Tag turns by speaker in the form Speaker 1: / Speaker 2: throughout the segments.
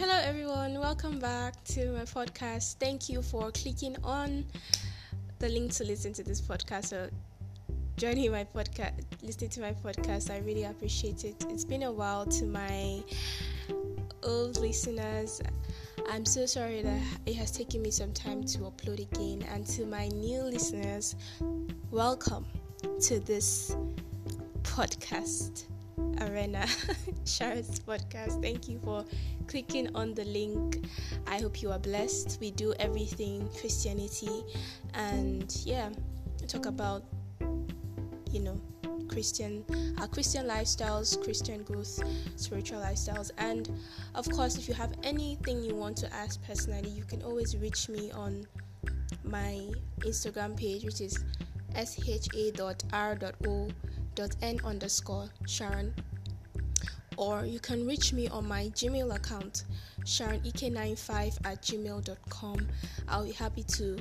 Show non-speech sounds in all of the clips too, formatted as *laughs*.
Speaker 1: Hello, everyone. Welcome back to my podcast. Thank you for clicking on the link to listen to this podcast. So, joining my podcast, listening to my podcast, I really appreciate it. It's been a while to my old listeners. I'm so sorry that it has taken me some time to upload again. And to my new listeners, welcome to this podcast arena *laughs* Sharon's podcast. Thank you for clicking on the link. I hope you are blessed. We do everything Christianity and yeah, talk about you know Christian our Christian lifestyles, Christian growth, spiritual lifestyles. And of course if you have anything you want to ask personally, you can always reach me on my Instagram page which is sha.r.o.n underscore Sharon or you can reach me on my Gmail account, sharonek95 at gmail.com. I'll be happy to.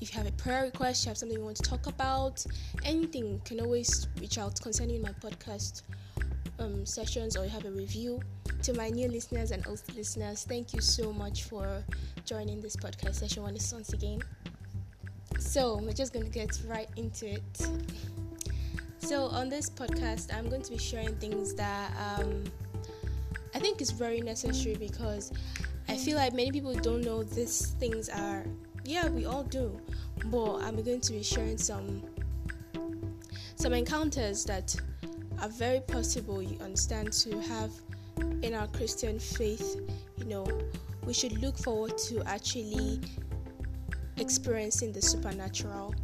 Speaker 1: If you have a prayer request, you have something you want to talk about, anything, you can always reach out concerning my podcast um, sessions or you have a review. To my new listeners and old listeners, thank you so much for joining this podcast session once again. So, we're just going to get right into it. So, on this podcast, I'm going to be sharing things that um, I think is very necessary because I feel like many people don't know these things are, yeah, we all do, but I'm going to be sharing some some encounters that are very possible you understand to have in our Christian faith. You know, we should look forward to actually experiencing the supernatural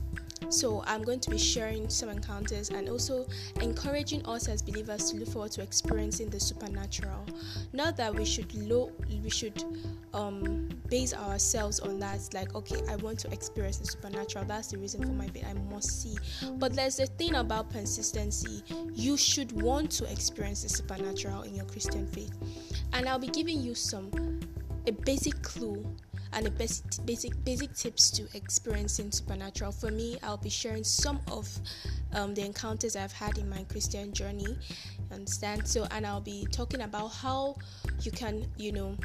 Speaker 1: so, I'm going to be sharing some encounters and also encouraging us as believers to look forward to experiencing the supernatural. Not that we should low, we should um, base ourselves on that. Like, okay, I want to experience the supernatural. That's the reason for my bed. I must see. But there's a thing about consistency. You should want to experience the supernatural in your Christian faith, and I'll be giving you some a basic clue and the basic basic basic tips to experiencing supernatural. For me, I'll be sharing some of um, the encounters I've had in my Christian journey. Understand? So, and I'll be talking about how you can, you know,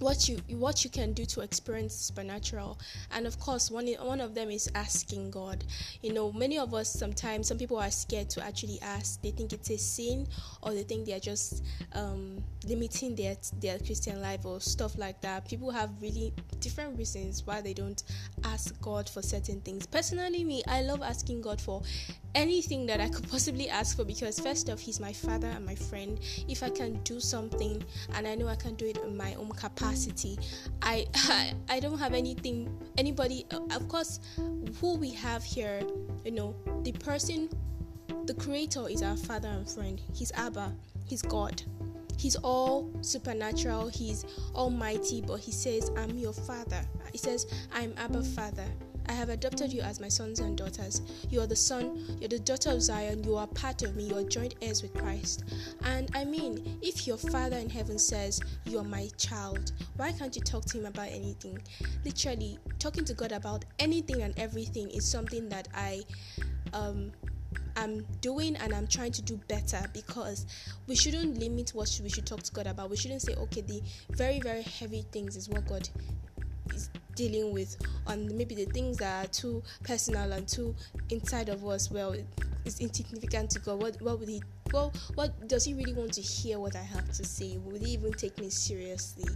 Speaker 1: what you what you can do to experience supernatural. And of course one one of them is asking god. You know many of us sometimes some people are scared to actually ask. They think it's a sin or they think they're just um, limiting their their christian life or stuff like that. People have really different reasons why they don't ask god for certain things. Personally me i love asking god for anything that I could possibly ask for because first off he's my father and my friend. If I can do something and I know I can do it in my own capacity I I, *laughs* I don't have anything anybody of course who we have here you know the person the creator is our father and friend. He's Abba. He's God. He's all supernatural. He's almighty but he says I'm your father. He says I'm Abba father I have adopted you as my sons and daughters. You are the son, you're the daughter of Zion, you are part of me, you are joint heirs with Christ. And I mean, if your Father in heaven says, You are my child, why can't you talk to him about anything? Literally, talking to God about anything and everything is something that I um I'm doing and I'm trying to do better because we shouldn't limit what we should talk to God about. We shouldn't say, okay, the very, very heavy things is what God is dealing with on maybe the things that are too personal and too inside of us well it's insignificant to god. What what would he well what does he really want to hear what i have to say? Would he even take me seriously?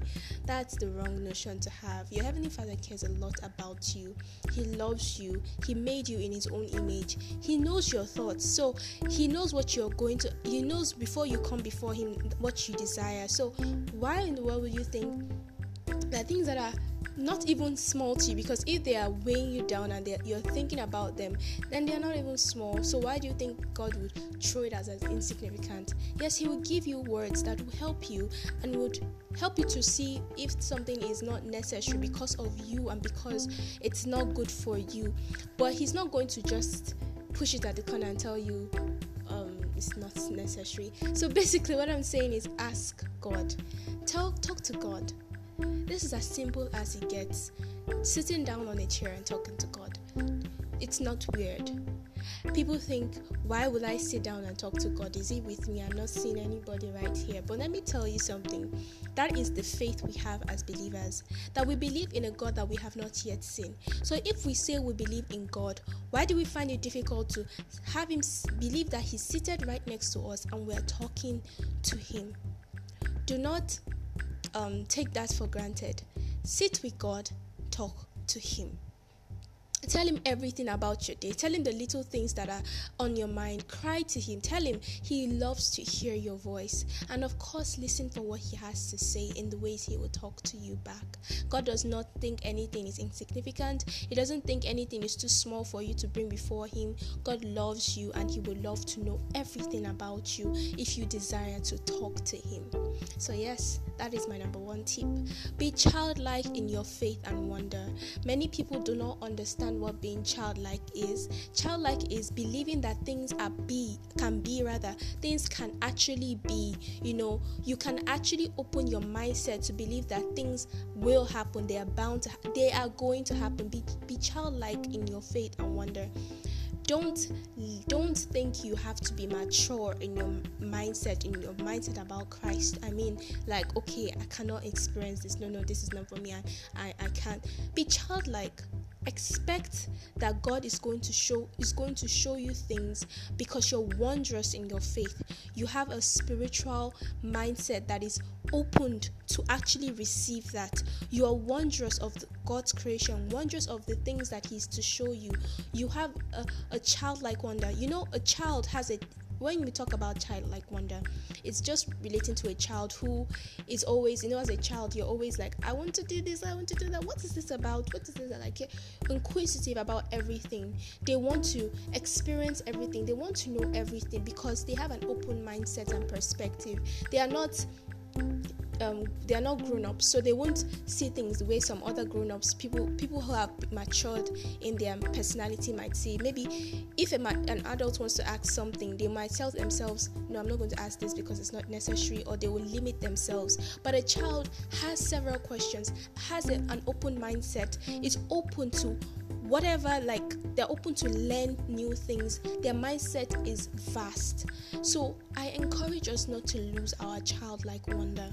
Speaker 1: That's the wrong notion to have. Your heavenly father cares a lot about you. He loves you. He made you in his own image. He knows your thoughts. So he knows what you're going to he knows before you come before him what you desire. So why in the world would you think that things that are not even small to you because if they are weighing you down and you're thinking about them, then they're not even small. So why do you think God would throw it as, as insignificant? Yes, He will give you words that will help you and would help you to see if something is not necessary because of you and because it's not good for you. But He's not going to just push it at the corner and tell you um, it's not necessary. So basically, what I'm saying is ask God. Tell, talk to God this is as simple as it gets. Sitting down on a chair and talking to God. It's not weird. People think, why would I sit down and talk to God? Is He with me? I'm not seeing anybody right here. But let me tell you something. That is the faith we have as believers. That we believe in a God that we have not yet seen. So if we say we believe in God, why do we find it difficult to have Him believe that He's seated right next to us and we're talking to Him? Do not um, take that for granted. Sit with God, talk to Him. Tell him everything about your day. Tell him the little things that are on your mind. Cry to him. Tell him he loves to hear your voice. And of course, listen for what he has to say in the ways he will talk to you back. God does not think anything is insignificant, He doesn't think anything is too small for you to bring before Him. God loves you and He would love to know everything about you if you desire to talk to Him. So, yes, that is my number one tip. Be childlike in your faith and wonder. Many people do not understand what being childlike is. Childlike is believing that things are be can be rather things can actually be. You know, you can actually open your mindset to believe that things will happen. They are bound to. They are going to happen. Be be childlike in your faith and wonder don't don't think you have to be mature in your mindset in your mindset about christ i mean like okay i cannot experience this no no this is not for me i i, I can't be childlike expect that god is going to show is going to show you things because you're wondrous in your faith. You have a spiritual mindset that is opened to actually receive that. You are wondrous of the, god's creation wondrous of the things that he's to show you. You have a, a childlike wonder. You know a child has a when we talk about childlike wonder, it's just relating to a child who is always, you know, as a child, you're always like, I want to do this, I want to do that. What is this about? What is this? Like inquisitive about everything. They want to experience everything. They want to know everything because they have an open mindset and perspective. They are not um, they are not grown ups, so they won't see things the way some other grown ups, people people who have matured in their personality might see. Maybe if a, an adult wants to ask something, they might tell themselves, "No, I'm not going to ask this because it's not necessary," or they will limit themselves. But a child has several questions, has a, an open mindset, is open to whatever like they're open to learn new things their mindset is vast so i encourage us not to lose our childlike wonder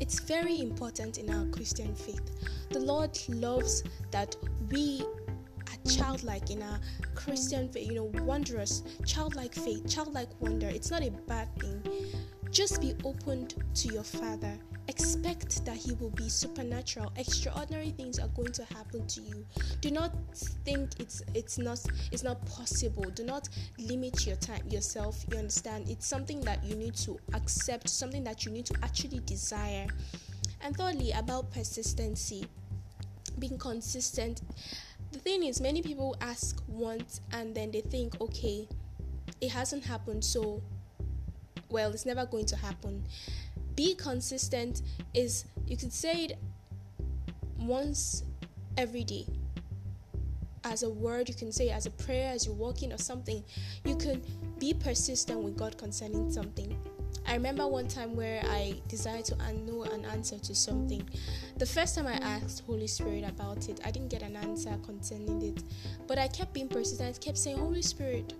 Speaker 1: it's very important in our christian faith. The lord loves that we are childlike in our christian faith you know wondrous childlike faith childlike wonder. It's not a bad thing. Just be open to your father expect that he will be supernatural. Extraordinary things are going to happen to you. Do not think it's it's not it's not possible. Do not limit your time yourself. You understand? It's something that you need to accept something that you need to actually desire. And thirdly about persistency. Being consistent. The thing is many people ask once and then they think okay it hasn't happened so well it's never going to happen be consistent is you could say it once every day. As a word you can say as a prayer as you're walking or something you can be persistent with god concerning something. I remember one time where i desired to know an answer to something. The first time i asked holy spirit about it i didn't get an answer concerning it. But i kept being persistent I kept saying holy spirit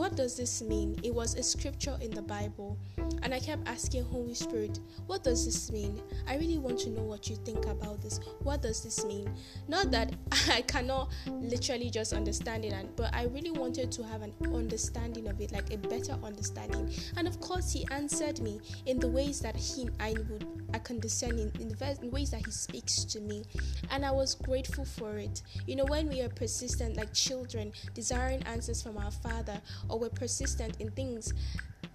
Speaker 1: what does this mean? It was a scripture in the Bible. And I kept asking Holy Spirit, what does this mean? I really want to know what you think about this. What does this mean? Not that *laughs* I cannot literally just understand it, and, but I really wanted to have an understanding of it, like a better understanding. And of course, He answered me in the ways that He I would I can discern in, in the ways that He speaks to me. And I was grateful for it. You know, when we are persistent like children, desiring answers from our Father, or we're persistent in things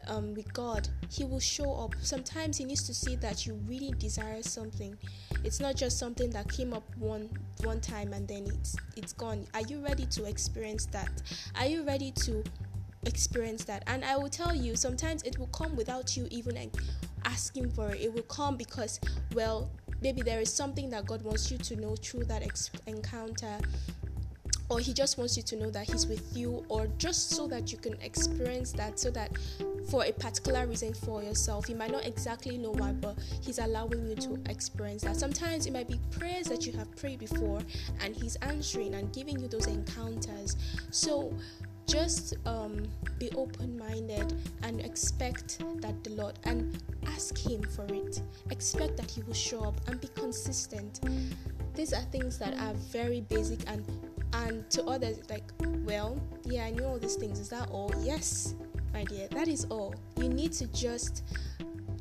Speaker 1: um, with God, He will show up. Sometimes He needs to see that you really desire something. It's not just something that came up one one time and then it's it's gone. Are you ready to experience that? Are you ready to experience that? And I will tell you, sometimes it will come without you even asking for it. It will come because, well, maybe there is something that God wants you to know through that ex- encounter or he just wants you to know that he's with you or just so that you can experience that so that for a particular reason for yourself you might not exactly know why but he's allowing you to experience that sometimes it might be prayers that you have prayed before and he's answering and giving you those encounters so just um, be open minded and expect that the Lord and ask Him for it. Expect that He will show up and be consistent. These are things that are very basic and and to others like well yeah i know all these things is that all yes my dear that is all you need to just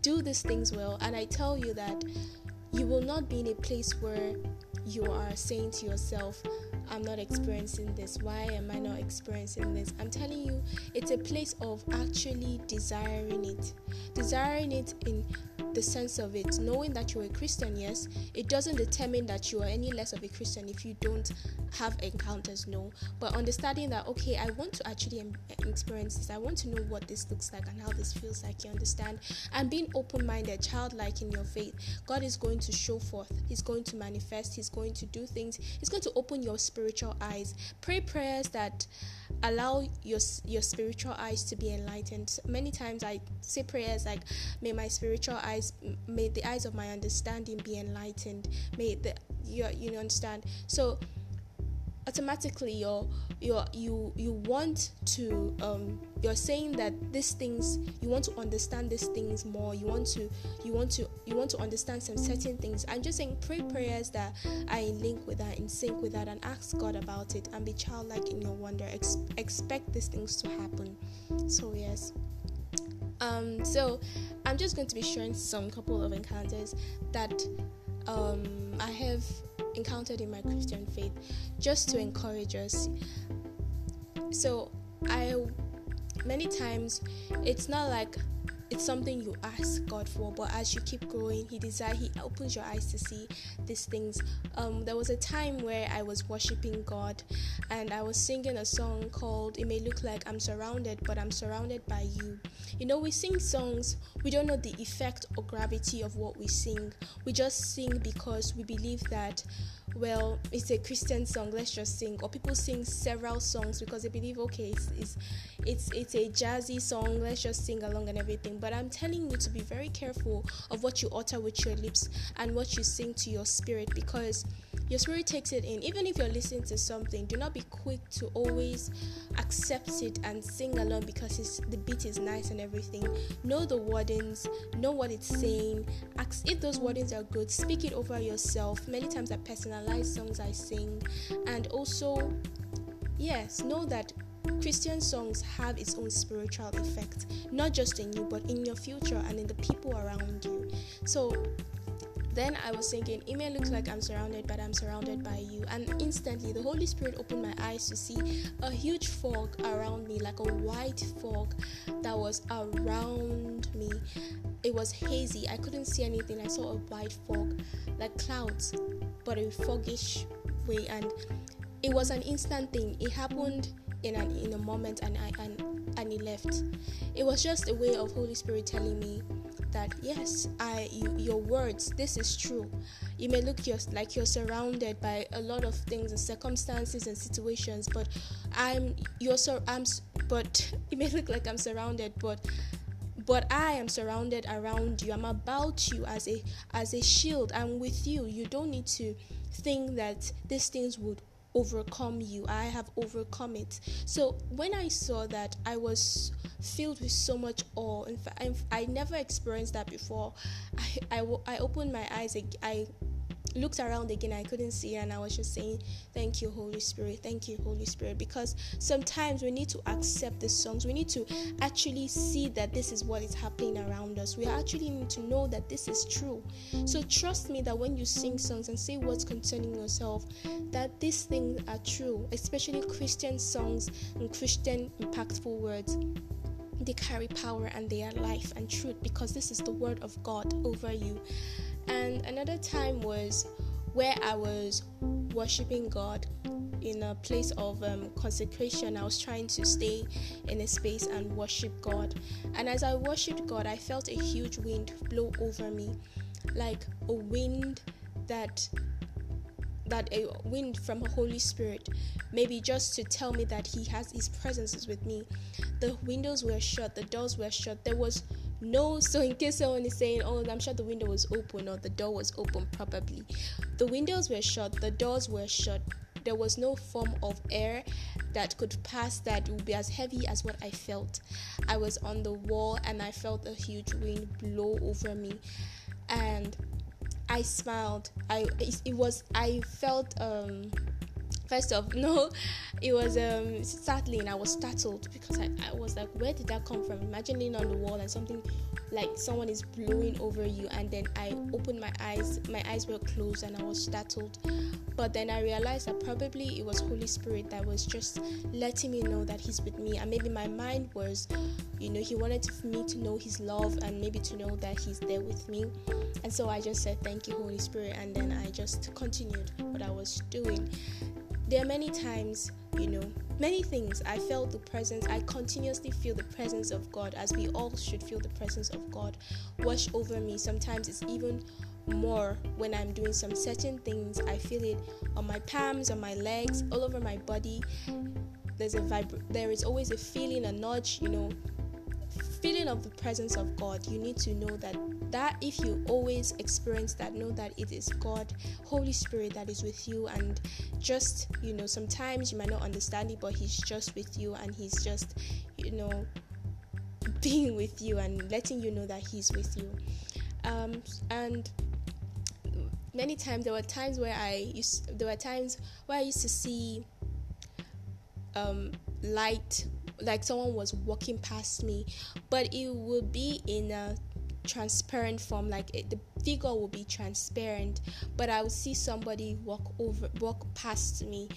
Speaker 1: do these things well and i tell you that you will not be in a place where you are saying to yourself I'm not experiencing this. Why am I not experiencing this? I'm telling you, it's a place of actually desiring it. Desiring it in the sense of it, knowing that you're a Christian, yes, it doesn't determine that you are any less of a Christian if you don't have encounters, no. But understanding that, okay, I want to actually em- experience this, I want to know what this looks like and how this feels like, you understand? And being open minded, childlike in your faith, God is going to show forth, He's going to manifest, He's going to do things, He's going to open your spiritual eyes. Pray prayers that allow your your spiritual eyes to be enlightened. Many times I say prayers like, "May my spiritual eyes, may the eyes of my understanding be enlightened. May the you you understand." So automatically you're you're you you want to um you're saying that these things you want to understand these things more. You want to you want to you want to understand some certain things. I'm just saying pray prayers that are in link with that in sync with that and ask god about it and be childlike in your wonder. Ex- expect these things to happen. So yes. Um so i'm just going to be sharing some couple of encounters that um i have encountered in my Christian faith just to encourage us. So, I many times it's not like it's something you ask God for, but as you keep growing, He desire He opens your eyes to see these things. Um, there was a time where I was worshiping God, and I was singing a song called "It May Look Like I'm Surrounded, but I'm Surrounded by You." You know, we sing songs, we don't know the effect or gravity of what we sing. We just sing because we believe that well, it's a Christian song, let's just sing. Or people sing several songs because they believe, okay, it's, it's, it's, it's a jazzy song, let's just sing along and everything. But I'm telling you to be very careful of what you utter with your lips and what you sing to your spirit because your spirit takes it in. Even if you're listening to something, do not be quick to always accept it and sing along because the beat is nice and everything. Know the wordings, know what it's saying. Ask if those wordings are good, speak it over yourself. Many times I personalize songs I sing, and also, yes, know that Christian songs have its own spiritual effect, not just in you, but in your future and in the people around you. So, then I was thinking, it may look like I'm surrounded, but I'm surrounded by you. And instantly, the Holy Spirit opened my eyes to see a huge fog around me, like a white fog that was around me. It was hazy. I couldn't see anything. I saw a white fog, like clouds, but a foggish way. And it was an instant thing. It happened in an in a moment, and I and and it left. It was just a way of Holy Spirit telling me that yes i you, your words this is true you may look like you're surrounded by a lot of things and circumstances and situations but i'm you're so i'm but *laughs* it may look like i'm surrounded but but I am surrounded around you. I'm about you as a as a shield. I'm with you. You don't need to think that these things would overcome you. I have overcome it. So when I saw that, I was filled with so much awe. In fact, I, I never experienced that before. I, I, I opened my eyes. I looked around again, I couldn't see and I was just saying, Thank you, Holy Spirit, thank you, Holy Spirit. Because sometimes we need to accept the songs, we need to actually see that this is what is happening around us. We actually need to know that this is true. So trust me that when you sing songs and say words concerning yourself, that these things are true, especially Christian songs and Christian impactful words they carry power and they are life and truth because this is the word of God over you. And another time was where I was worshiping God in a place of um, consecration. I was trying to stay in a space and worship God. And as I worshiped God, I felt a huge wind blow over me, like a wind that that a wind from the Holy Spirit, maybe just to tell me that He has His presence is with me. The windows were shut, the doors were shut. There was no so in case someone is saying oh i'm sure the window was open or the door was open probably the windows were shut the doors were shut there was no form of air that could pass that would be as heavy as what I felt. I was on the wall and I felt a huge wind blow over me, and I smiled. I it, it was I felt um first off no *laughs* it was um startling i was startled because I, I was like where did that come from? Imagining on the wall and something like someone is blowing over you and then i opened my eyes my eyes were closed and i was startled. But then i realized that probably it was holy spirit that was just letting me know that he's with me and maybe my mind was you know he wanted me to know his love and maybe to know that he's there with me. And so i just said thank you holy spirit and then i just continued what i was doing there are many times, you know, many things I felt the presence, I continuously feel the presence of God, as we all should feel the presence of God wash over me. Sometimes it's even more when I'm doing some certain things. I feel it on my palms, on my legs, all over my body. There's a vibra- there is always a feeling, a nudge, you know, feeling of the presence of God, you need to know that that if you always experience that, know that it is God, Holy Spirit that is with you and just, you know, sometimes you might not understand it, but He's just with you and He's just, you know, being with you and letting you know that He's with you. Um, and many times there were times where I used there were times where I used to see um, light like someone was walking past me, but it would be in a transparent form like it, the figure will be transparent but i would see somebody walk over walk past me.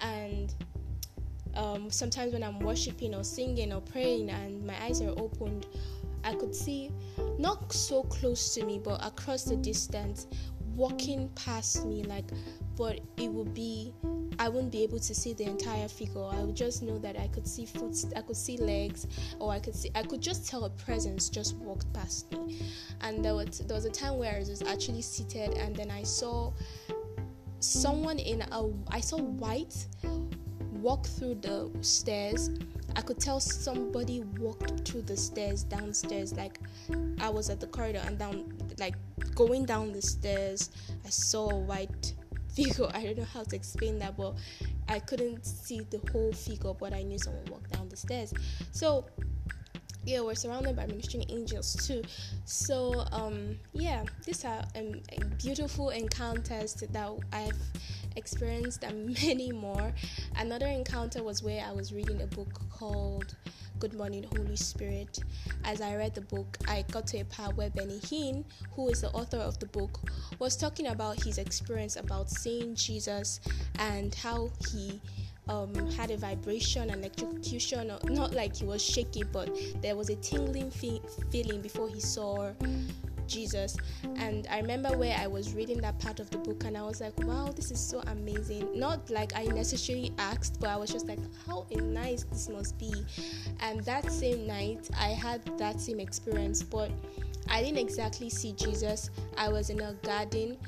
Speaker 1: And um, sometimes when i'm worshiping or singing or praying and my eyes are opened i could see not so close to me but across the distance walking past me like but it would be I wouldn't be able to see the entire figure. I would just know that I could see foot, I could see legs, or I could see, I could just tell a presence just walked past me. And there was there was a time where I was actually seated, and then I saw someone in a, I saw white walk through the stairs. I could tell somebody walked through the stairs downstairs, like I was at the corridor and down, like going down the stairs. I saw a white figure. I don't know how to explain that, but I couldn't see the whole figure, but I knew someone walked down the stairs. So yeah, we're surrounded by ministering angels too. So um yeah, these are um, beautiful encounters that I've experienced and *laughs* many more. Another encounter was where I was reading a book called Good Morning, Holy Spirit. As I read the book, I got to a part where Benny Hinn, who is the author of the book, was talking about his experience about seeing Jesus and how he um, had a vibration and electrocution, not like he was shaky, but there was a tingling fe- feeling before he saw Jesus. And I remember where I was reading that part of the book and I was like, wow, this is so amazing. Not like I necessarily asked, but I was just like, how nice this must be. And that same night, I had that same experience, but I didn't exactly see Jesus. I was in a garden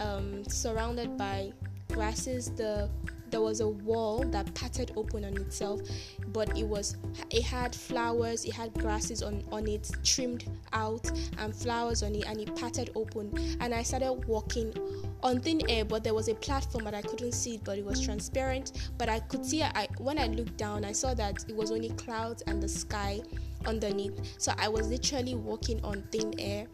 Speaker 1: um, surrounded by grasses. The there was a wall that parted open on itself but it was it had flowers it had grasses on on it trimmed out and flowers on it and it parted open and i started walking on thin air but there was a platform but i couldn't see it but it was transparent but i could see I, when i looked down i saw that it was only clouds and the sky underneath so i was literally walking on thin air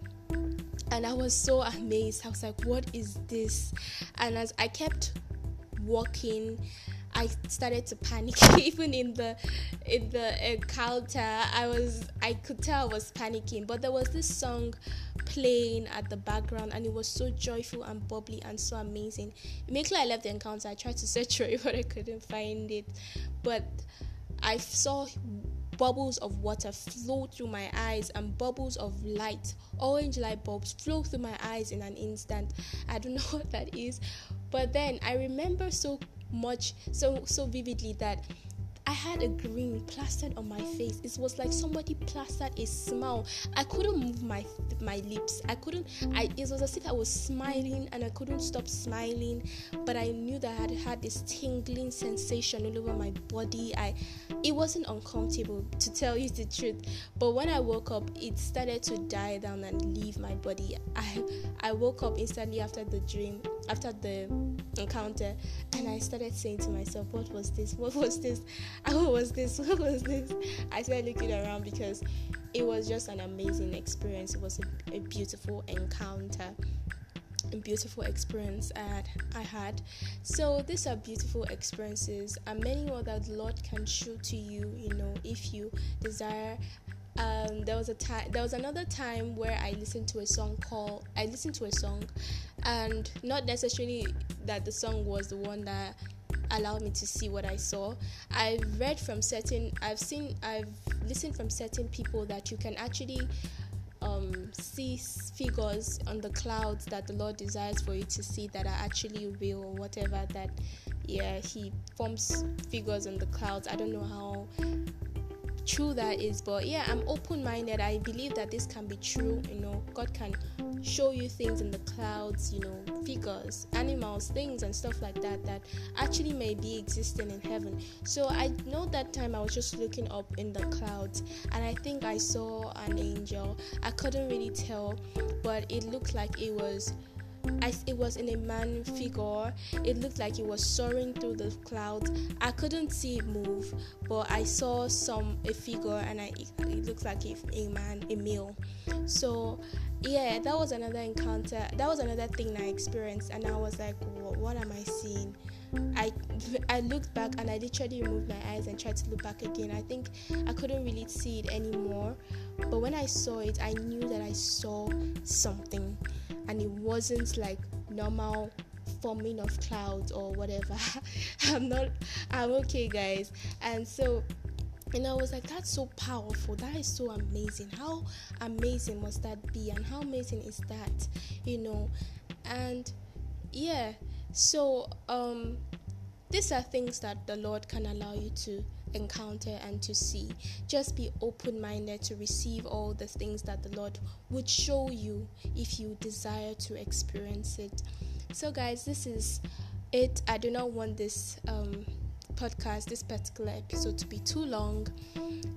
Speaker 1: and I was so amazed. I was like, what is this? And as I kept walking I started to panic *laughs* even in the in the encounter. I was I could tell I was panicking but there was this song playing at the background and it was so joyful and bubbly and so amazing. Immediately I left the encounter. I tried to search for it *laughs* but I couldn't find it. But I saw bubbles of water flow through my eyes and bubbles of light orange light bulbs flow through my eyes in an instant. I don't *laughs* know what that is but then I remember so much, so so vividly that I had a grin plastered on my face. It was like somebody plastered a smile. I couldn't move my my lips. I couldn't. I it was as if I was smiling and I couldn't stop smiling. But I knew that I had had this tingling sensation all over my body. I it wasn't uncomfortable to tell you the truth. But when I woke up, it started to die down and leave my body. I I woke up instantly after the dream after the encounter and I started saying to myself, What was this? What was this? *laughs* What was this? *laughs* What was this? I started looking around because it was just an amazing experience. It was a, a beautiful encounter a beautiful experience that I had. So these are beautiful experiences and many more that the Lord can show to you, you know, if you desire um, there was a time there was another time where I listened to a song called I listened to a song and not necessarily that the song was the one that allowed me to see what I saw. I've read from certain I've seen I've listened from certain people that you can actually um, see figures on the clouds that the Lord desires for you to see that are actually real or whatever that yeah he forms figures on the clouds. I don't know how true that is but yeah i'm open-minded. I believe that this can be true you know. God can show you things in the clouds you know figures animals things and stuff like that that actually may be existing in heaven. So i know that time i was just looking up in the clouds and i think i saw an angel. I couldn't really tell but it looked like it was I, it was in a man figure. It looked like it was soaring through the clouds. I couldn't see it move, but I saw some a figure, and I it looked like a, a man, a male. So yeah, that was another encounter. That was another thing I experienced, and I was like, what, what am I seeing? I I looked back and I literally removed my eyes and tried to look back again. I think I couldn't really see it anymore. But when I saw it, I knew that I saw something and it wasn't like normal forming of clouds or whatever. *laughs* I'm not I'm okay guys. And so and I was like, that's so powerful. That is so amazing. How amazing must that be? And how amazing is that? You know? And yeah, so um these are things that the Lord can allow you to encounter and to see. Just be open minded to receive all the things that the Lord would show you if you desire to experience it. So, guys, this is it. I do not want this um, podcast, this particular episode, to be too long.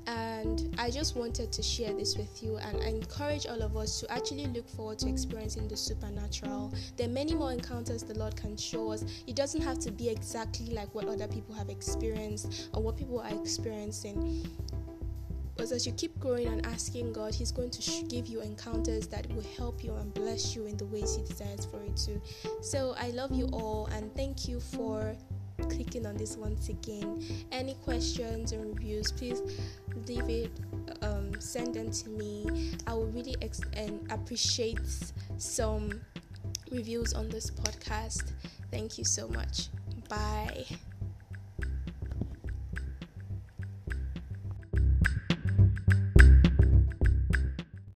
Speaker 1: And I just wanted to share this with you and I encourage all of us to actually look forward to experiencing the supernatural. There are many more encounters the Lord can show us. It doesn't have to be exactly like what other people have experienced or what people are experiencing. Because as you keep growing and asking God, He's going to sh- give you encounters that will help you and bless you in the ways He desires for you to. So I love you all and thank you for clicking on this once again. Any questions or reviews, please leave it. Um, send them to me. I will really ex- and appreciate some reviews on this podcast. Thank you so much. Bye.